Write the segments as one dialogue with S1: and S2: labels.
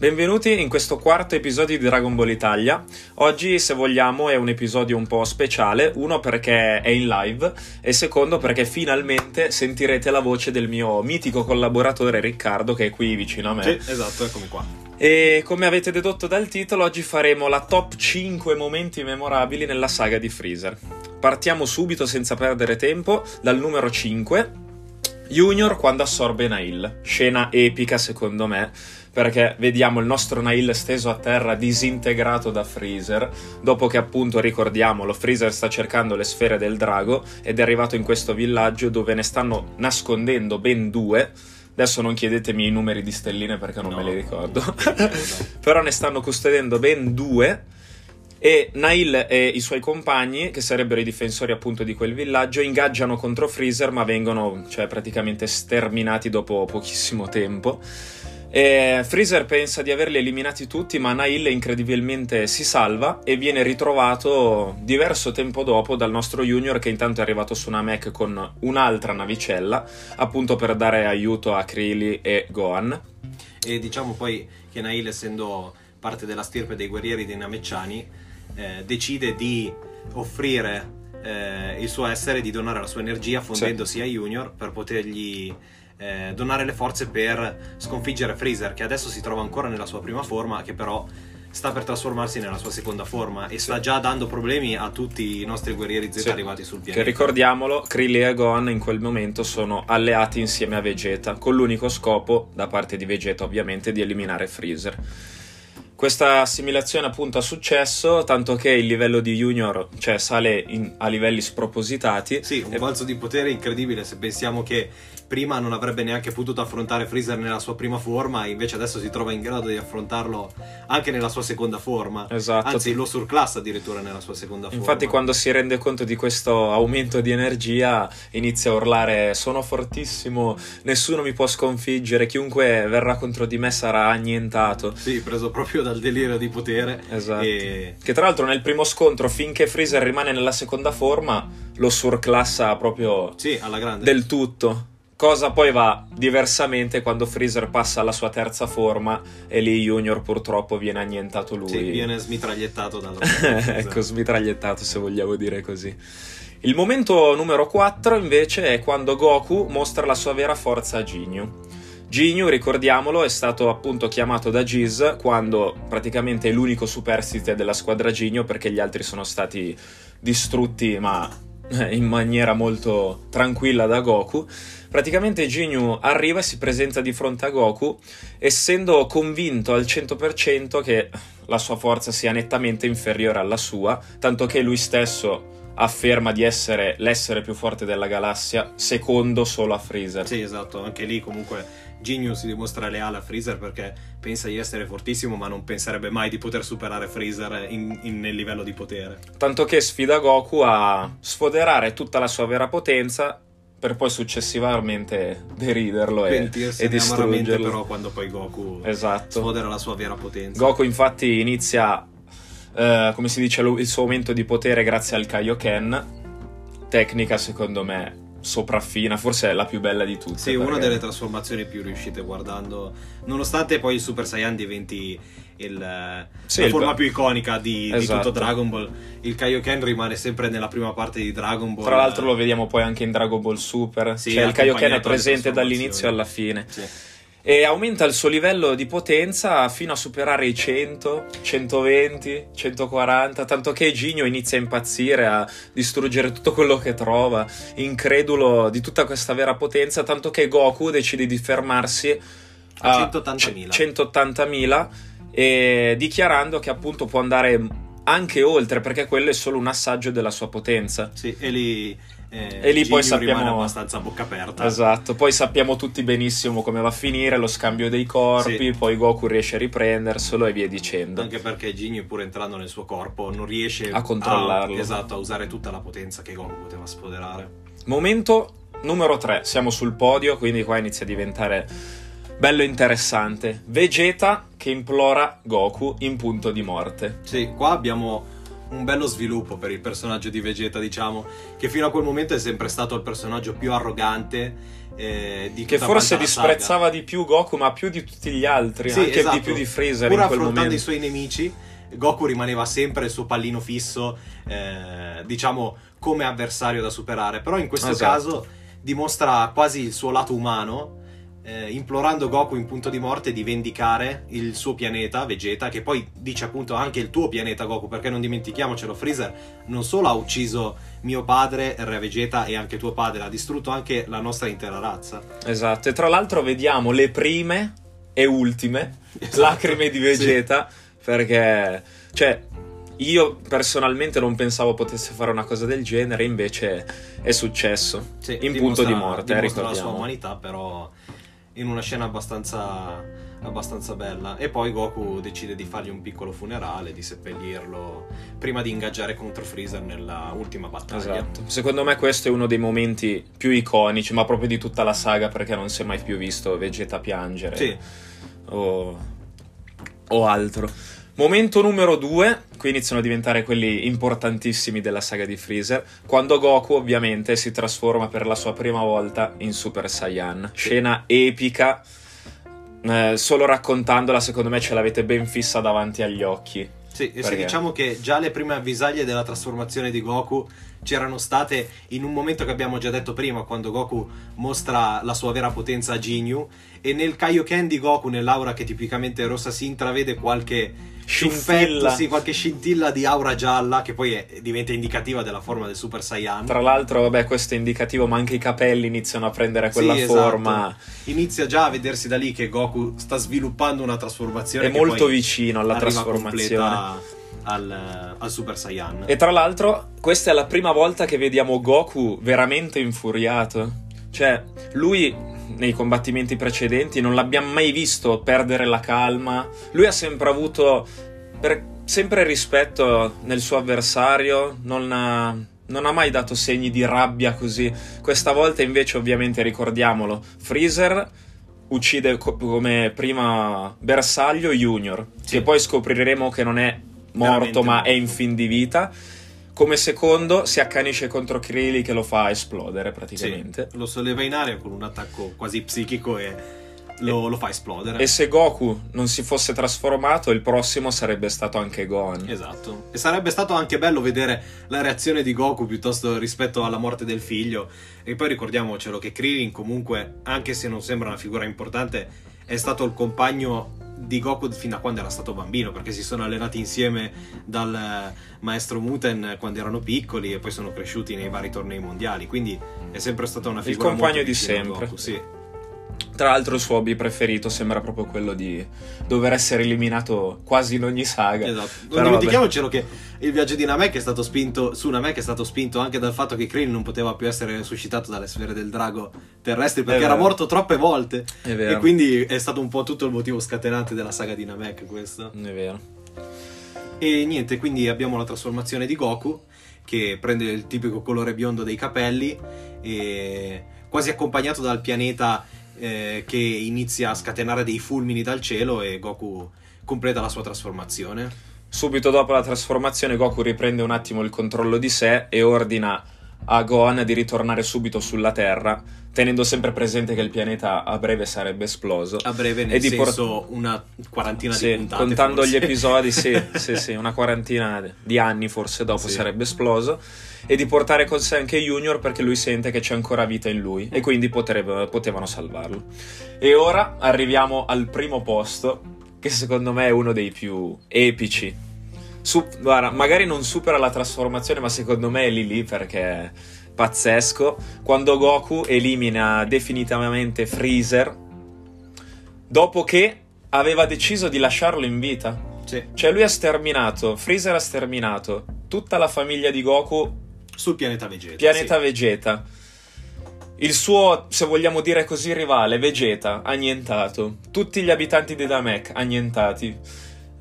S1: Benvenuti in questo quarto episodio di Dragon Ball Italia. Oggi, se vogliamo, è un episodio un po' speciale. Uno perché è in live e secondo perché finalmente sentirete la voce del mio mitico collaboratore Riccardo che è qui vicino a me.
S2: Sì, esatto, eccomi qua.
S1: E come avete dedotto dal titolo, oggi faremo la top 5 momenti memorabili nella saga di Freezer. Partiamo subito senza perdere tempo dal numero 5. Junior quando assorbe Nail. Scena epica secondo me perché vediamo il nostro Nail steso a terra disintegrato da Freezer, dopo che appunto ricordiamolo, Freezer sta cercando le sfere del drago ed è arrivato in questo villaggio dove ne stanno nascondendo ben due. Adesso non chiedetemi i numeri di stelline perché non
S2: No.
S1: me li ricordo. Però ne stanno custodendo ben due. E Nail e i suoi compagni, che sarebbero i difensori appunto di quel villaggio, ingaggiano contro Freezer, ma vengono cioè, praticamente sterminati dopo pochissimo tempo. E Freezer pensa di averli eliminati tutti, ma Nail incredibilmente si salva e viene ritrovato diverso tempo dopo dal nostro Junior, che intanto è arrivato su una mech con un'altra navicella, appunto per dare aiuto a Krillin e Gohan.
S2: E diciamo poi che Nail, essendo parte della stirpe dei guerrieri dei Namecciani, eh, decide di offrire eh, il suo essere, di donare la sua energia fondendosi a Junior per potergli eh, donare le forze per sconfiggere Freezer, che adesso si trova ancora nella sua prima forma, che però sta per trasformarsi nella sua seconda forma e sta già dando problemi a tutti i nostri guerrieri Z
S1: Sì.
S2: arrivati sul
S1: Che
S2: pianeta.
S1: ricordiamolo, Krillin e Gohan in quel momento sono alleati insieme a Vegeta, con l'unico scopo, da parte di Vegeta ovviamente, di eliminare Freezer. Questa assimilazione appunto ha successo, tanto che il livello di Junior cioè, sale in- a livelli spropositati.
S2: Sì, un
S1: E-
S2: balzo di potere incredibile se pensiamo che prima non avrebbe neanche potuto affrontare Freezer nella sua prima forma, invece adesso si trova in grado di affrontarlo anche nella sua seconda forma.
S1: Esatto.
S2: Anzi, lo surclassa addirittura nella sua seconda forma.
S1: Infatti, quando si rende conto di questo aumento di energia, inizia a urlare: Sono fortissimo, nessuno mi può sconfiggere, chiunque verrà contro di me sarà annientato.
S2: Sì, preso proprio dal delirio di potere.
S1: Esatto.
S2: E...
S1: Che tra l'altro nel primo scontro, finché Freezer rimane nella seconda forma, lo surclassa proprio
S2: Sì, alla grande.
S1: del tutto. Cosa poi va diversamente quando Freezer passa alla sua terza forma e lì Junior purtroppo viene annientato lui.
S2: Sì, viene smitragliettato dal
S1: ecco, smitragliettato se vogliamo dire così. Il momento numero 4 invece è quando Goku mostra la sua vera forza a Ginyu. Ginyu, ricordiamolo, è stato appunto chiamato da Giz quando praticamente è l'unico superstite della squadra Ginyu perché gli altri sono stati distrutti ma eh, in maniera molto tranquilla da Goku. Praticamente Ginyu arriva e si presenta di fronte a Goku essendo convinto al 100% che la sua forza sia nettamente inferiore alla sua, tanto che lui stesso afferma di essere l'essere più forte della galassia, secondo solo a Freezer.
S2: Sì, esatto, anche lì comunque Genius si dimostra leale a Freezer perché pensa di essere fortissimo ma non penserebbe mai di poter superare Freezer in- in- nel livello di potere.
S1: Tanto che sfida Goku a sfoderare tutta la sua vera potenza per poi successivamente deriderlo e,
S2: Pentirsi
S1: e distruggerlo.
S2: però quando poi Goku
S1: Esatto.
S2: sfodera la sua vera potenza.
S1: Goku infatti inizia, eh, come si dice, il suo aumento di potere grazie al Kaioken, tecnica secondo me sopraffina, forse è la più bella di tutte.
S2: Sì, una
S1: perché-
S2: delle trasformazioni più riuscite guardando, nonostante poi il Super Saiyan diventi il,
S1: Sì,
S2: la
S1: il-
S2: forma più iconica di, di
S1: Esatto.
S2: tutto Dragon Ball, il Kaioken rimane sempre nella prima parte di Dragon Ball.
S1: Tra l'altro lo vediamo poi anche in Dragon Ball Super,
S2: Sì,
S1: cioè il Kaioken è presente dall'inizio alla fine.
S2: Sì.
S1: E aumenta il suo livello di potenza fino a superare i 100, 120, 140, tanto che Ginyu inizia a impazzire, a distruggere tutto quello che trova, incredulo di tutta questa vera potenza, tanto che Goku decide di fermarsi
S2: A 180.000.
S1: 180.000 e dichiarando che appunto può andare anche oltre perché quello è solo un assaggio della sua potenza.
S2: Sì, e lì, eh,
S1: E lì poi sappiamo-
S2: abbastanza a bocca aperta.
S1: Esatto, poi sappiamo tutti benissimo come va a finire lo scambio dei corpi,
S2: Sì.
S1: poi Goku riesce a riprenderselo e via dicendo.
S2: Anche perché Ginyu, pur entrando nel suo corpo, non riesce
S1: A controllarlo.
S2: esatto, a usare tutta la potenza che Goku poteva sfoderare.
S1: Momento numero 3, siamo sul podio, quindi qua inizia a diventare bello interessante. Vegeta che implora Goku in punto di morte.
S2: Sì, qua abbiamo un bello sviluppo per il personaggio di Vegeta, diciamo, che fino a quel momento è sempre stato il personaggio più arrogante eh,
S1: Che forse
S2: la saga.
S1: disprezzava di più Goku, ma più di tutti gli altri,
S2: Sì,
S1: anche
S2: esatto.
S1: di più di Freezer
S2: Pur
S1: in quel
S2: affrontando
S1: momento.
S2: i suoi nemici, Goku rimaneva sempre il suo pallino fisso, eh, diciamo come avversario da superare. Però in questo
S1: Esatto.
S2: caso dimostra quasi il suo lato umano, eh, implorando Goku in punto di morte di vendicare il suo pianeta, Vegeta, che poi dice appunto anche il tuo pianeta Goku, perché non dimentichiamocelo, Freezer non solo ha ucciso mio padre, re Vegeta, e anche tuo padre, ha distrutto anche la nostra intera razza.
S1: Esatto, e tra l'altro vediamo le prime e ultime
S2: Esatto.
S1: lacrime di Vegeta, perché, cioè, io personalmente non pensavo potesse fare una cosa del genere, invece è successo.
S2: Sì,
S1: in punto di morte, eh,
S2: dimostra la sua
S1: ricordiamo.
S2: umanità, però in una scena abbastanza, abbastanza bella. E poi Goku decide di fargli un piccolo funerale, di seppellirlo prima di ingaggiare contro Freezer nella ultima battaglia.
S1: Esatto. Secondo me questo è uno dei momenti più iconici, ma proprio di tutta la saga, perché non si è mai più visto Vegeta piangere
S2: Sì,
S1: o, o altro. Momento numero due, qui iniziano a diventare quelli importantissimi della saga di Freezer, quando Goku ovviamente si trasforma per la sua prima volta in Super Saiyan. Scena epica, eh, solo raccontandola secondo me ce l'avete ben fissa davanti agli occhi.
S2: sì, e se
S1: Perché?
S2: diciamo che già le prime avvisaglie della trasformazione di Goku c'erano state in un momento che abbiamo già detto prima, quando Goku mostra la sua vera potenza a Ginyu, e nel Kaioken di Goku, nell'aura che tipicamente è rossa, si intravede qualche
S1: Scintilla.
S2: sì, qualche scintilla di aura gialla, che poi è- diventa indicativa della forma del Super Saiyan.
S1: Tra l'altro, vabbè, questo è indicativo, ma anche i capelli iniziano a prendere quella
S2: Sì, esatto.
S1: forma.
S2: Inizia già a vedersi da lì che Goku sta sviluppando una trasformazione
S1: È molto vicino alla trasformazione.
S2: al, al Super Saiyan.
S1: E tra l'altro, questa è la prima volta che vediamo Goku veramente infuriato. Cioè, lui nei combattimenti precedenti non l'abbiamo mai visto perdere la calma. Lui ha sempre avuto per- sempre rispetto nel suo avversario, non ha, non ha mai dato segni di rabbia così. Questa volta invece, ovviamente, ricordiamolo, Freezer uccide co- come prima bersaglio Junior,
S2: Sì.
S1: che poi scopriremo che non è morto
S2: Veramente
S1: ma è in fin di vita. Come secondo si accanisce contro Krillin che lo fa esplodere praticamente.
S2: Lo solleva in aria con un attacco quasi psichico e lo, lo fa esplodere.
S1: E se Goku non si fosse trasformato, il prossimo sarebbe stato anche Gon.
S2: Esatto. E sarebbe stato anche bello vedere la reazione di Goku piuttosto rispetto alla morte del figlio. E poi ricordiamocelo che Krillin comunque, anche se non sembra una figura importante, è stato il compagno di Goku fin da quando era stato bambino, perché si sono allenati insieme dal eh, maestro Muten quando erano piccoli e poi sono cresciuti nei vari tornei mondiali. Quindi è sempre stata una
S1: Il
S2: figura
S1: compagno
S2: molto
S1: di sempre.
S2: Goku, sì.
S1: Tra l'altro il suo hobby preferito sembra proprio quello di dover essere eliminato quasi in ogni saga.
S2: Esatto. Non dimentichiamocelo che il viaggio di Namek è stato spinto su Namek è stato spinto anche dal fatto che Krillin non poteva più essere resuscitato dalle sfere del drago terrestri perché era morto troppe volte.
S1: È vero.
S2: E quindi è stato un po' tutto il motivo scatenante della saga di Namek questo.
S1: È vero.
S2: E niente, quindi abbiamo la trasformazione di Goku che prende il tipico colore biondo dei capelli e quasi accompagnato dal pianeta eh, che inizia a scatenare dei fulmini dal cielo e Goku completa la sua trasformazione.
S1: Subito dopo la trasformazione, Goku riprende un attimo il controllo di sé e ordina a Gohan di ritornare subito sulla Terra, tenendo sempre presente che il pianeta a breve sarebbe esploso.
S2: A breve,
S1: E
S2: nel
S1: di por-
S2: senso una quarantina
S1: Sì,
S2: di puntate.
S1: contando
S2: forse.
S1: gli episodi, sì, sì, sì, una quarantina di anni forse dopo
S2: Sì.
S1: sarebbe esploso. E di portare con sé anche Junior perché lui sente che c'è ancora vita in lui e quindi potrebbe- potevano salvarlo. E ora arriviamo al primo posto, che secondo me è uno dei più epici. Su- guarda, magari non supera la trasformazione, ma secondo me è lì lì perché è pazzesco. Quando Goku elimina definitivamente Freezer, dopo che aveva deciso di lasciarlo in vita.
S2: Sì,
S1: Cioè lui ha sterminato, Freezer ha sterminato tutta la famiglia di Goku,
S2: sul pianeta Vegeta.
S1: pianeta
S2: sì.
S1: Vegeta. Il suo, se vogliamo dire così, rivale, Vegeta, annientato. Tutti gli abitanti di Namek, annientati.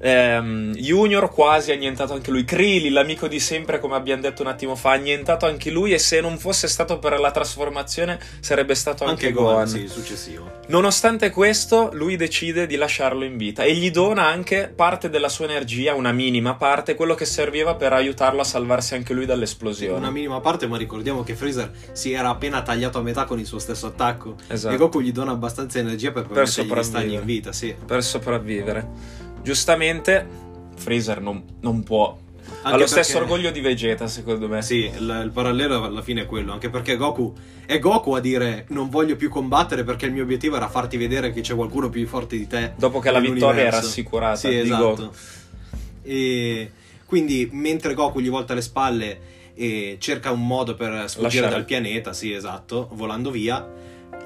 S1: Ehm, Junior quasi annientato anche lui. Krillin, l'amico di sempre, come abbiamo detto un attimo fa, annientato anche lui. E se non fosse stato per la trasformazione, sarebbe stato anche,
S2: Anche
S1: Gohan.
S2: Gohan, sì, successivo.
S1: Nonostante questo, lui decide di lasciarlo in vita e gli dona anche parte della sua energia, una minima parte, quello che serviva per aiutarlo a salvarsi anche lui dall'esplosione.
S2: Una minima parte, ma ricordiamo che Freezer si era appena tagliato a metà con il suo stesso attacco.
S1: Esatto.
S2: E Goku gli dona abbastanza energia per di
S1: sopravvivere.
S2: in vita, sì.
S1: Per sopravvivere. Giustamente, Freezer non, non può. ha
S2: Anche
S1: lo stesso
S2: perché-
S1: orgoglio di Vegeta, secondo me.
S2: Sì, il, il parallelo alla fine è quello, anche perché Goku è Goku a dire non voglio più combattere perché il mio obiettivo era farti vedere che c'è qualcuno più forte di te.
S1: Dopo che la vittoria era assicurata
S2: Sì,
S1: di
S2: esatto.
S1: Goku.
S2: E quindi mentre Goku gli volta le spalle e cerca un modo per sfuggire
S1: Lasciare-
S2: dal pianeta, sì, esatto, volando via,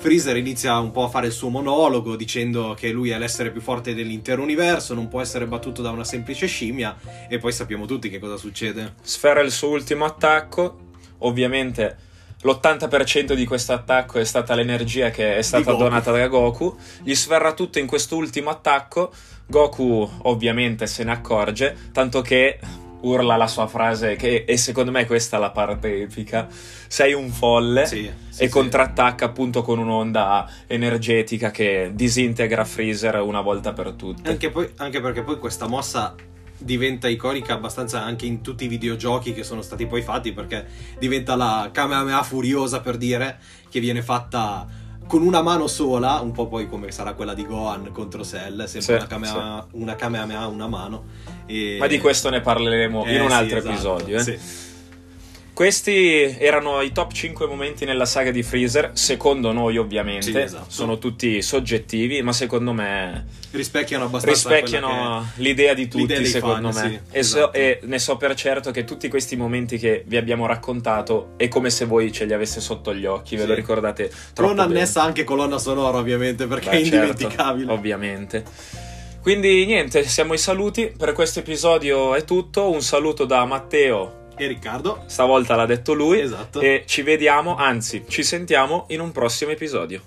S2: Freezer inizia un po' a fare il suo monologo dicendo che lui è l'essere più forte dell'intero universo, non può essere battuto da una semplice scimmia e poi sappiamo tutti che cosa succede.
S1: Sfera il suo ultimo attacco. Ovviamente l'80% di questo attacco è stata l'energia che è stata donata da Goku. Gli sferra tutto in questo ultimo attacco. Goku ovviamente se ne accorge, tanto che urla la sua frase che e secondo me questa è la parte epica. Sei un folle.
S2: Sì, sì,
S1: e
S2: sì.
S1: contrattacca appunto con un'onda energetica che disintegra Freezer una volta per tutte.
S2: Anche, poi- anche perché poi questa mossa diventa iconica abbastanza anche in tutti i videogiochi che sono stati poi fatti perché diventa la Kamehameha furiosa per dire che viene fatta con una mano sola, un po' poi come sarà quella di Gohan contro Cell, sempre
S1: Sì,
S2: una, Kamehameha, una Kamehameha, una mano. E-
S1: Ma di questo ne parleremo in
S2: Eh,
S1: un
S2: sì,
S1: altro
S2: esatto,
S1: episodio. eh.
S2: sì.
S1: Questi erano i top 5 momenti nella saga di Freezer, secondo noi ovviamente,
S2: Sì, esatto.
S1: sono tutti soggettivi, ma secondo me
S2: Rispecchiano abbastanza
S1: rispecchiano l'idea di tutti,
S2: l'idea
S1: secondo
S2: fan,
S1: me.
S2: sì,
S1: e, so-
S2: esatto.
S1: e ne so per certo che tutti questi momenti che vi abbiamo raccontato è come se voi ce li aveste sotto gli occhi, ve
S2: Sì.
S1: lo ricordate troppo
S2: non annessa anche colonna sonora ovviamente perché
S1: Beh,
S2: è
S1: certo,
S2: indimenticabile.
S1: ovviamente. Quindi niente, siamo ai saluti. Per questo episodio è tutto. Un saluto da Matteo,
S2: E Riccardo?
S1: stavolta l'ha detto lui.
S2: Esatto.
S1: E ci vediamo, anzi, ci sentiamo in un prossimo episodio.